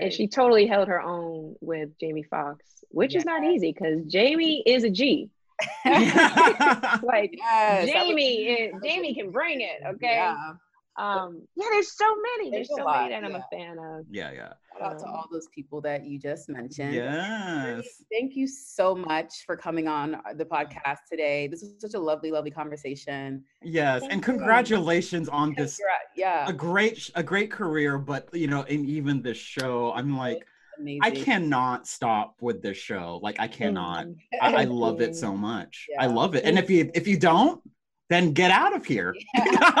and she totally held her own with Jamie Foxx, which is not easy because Jamie is a G. Like Yes, that was- Jamie, is, Jamie can bring it. Okay. Yeah. Um. Yeah. There's so many. There's, There's so lot, many that I'm yeah. a fan of. yeah, yeah. Shout out to Um, all those people that you just mentioned. Yes. Thank you so much for coming on uh, the podcast today. This was such a lovely, lovely conversation. Yes. Thank And you. congratulations on this. Yeah, a great a great career, but you know, and even this show, I'm like, amazing. I cannot stop with this show. Like I cannot. Mm. I, I love it so much. Yeah. I love it. And if you if you don't, then get out of here.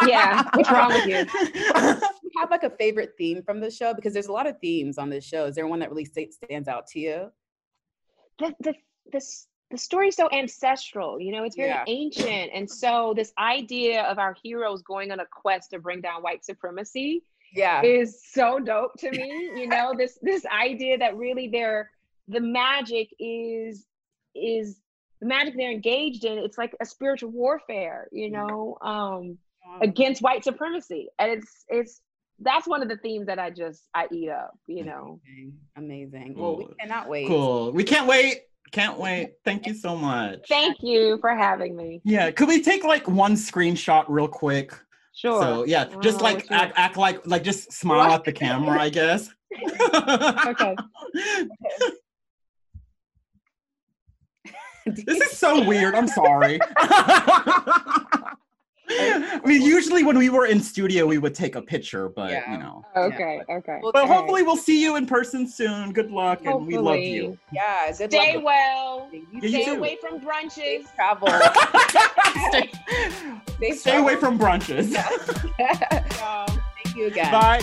Yeah, what's wrong with you? You have like a favorite theme from the show? Because there's a lot of themes on this show. Is there one that really sta- stands out to you? the the this the story's so ancestral you know it's very Yeah. ancient and so this idea of our heroes going on a quest to bring down white supremacy Yeah. is so dope to me you know this this idea that really they're the magic is is the magic they're engaged in it's like a spiritual warfare you know um against white supremacy and it's it's that's one of the themes that i just i eat up you know Amazing. Amazing. Well, we cannot wait. cool. We can't wait. Can't wait. Thank you so much. thank you for having me Yeah, could we take like one screenshot real quick? sure So yeah, just don't like what you- act, act like like just smile at the camera, I guess. okay this is so weird. I'm sorry. I mean, usually when we were in studio, we would take a picture, but Yeah. you know. Okay, okay. Well, But okay. hopefully, we'll see you in person soon. Good luck, and we love you. Yeah. Good Stay luck. well. You Yeah, Stay too. away from brunches. Safe travel. stay, Safe stay away from brunches. Y'all. Thank you again. Bye.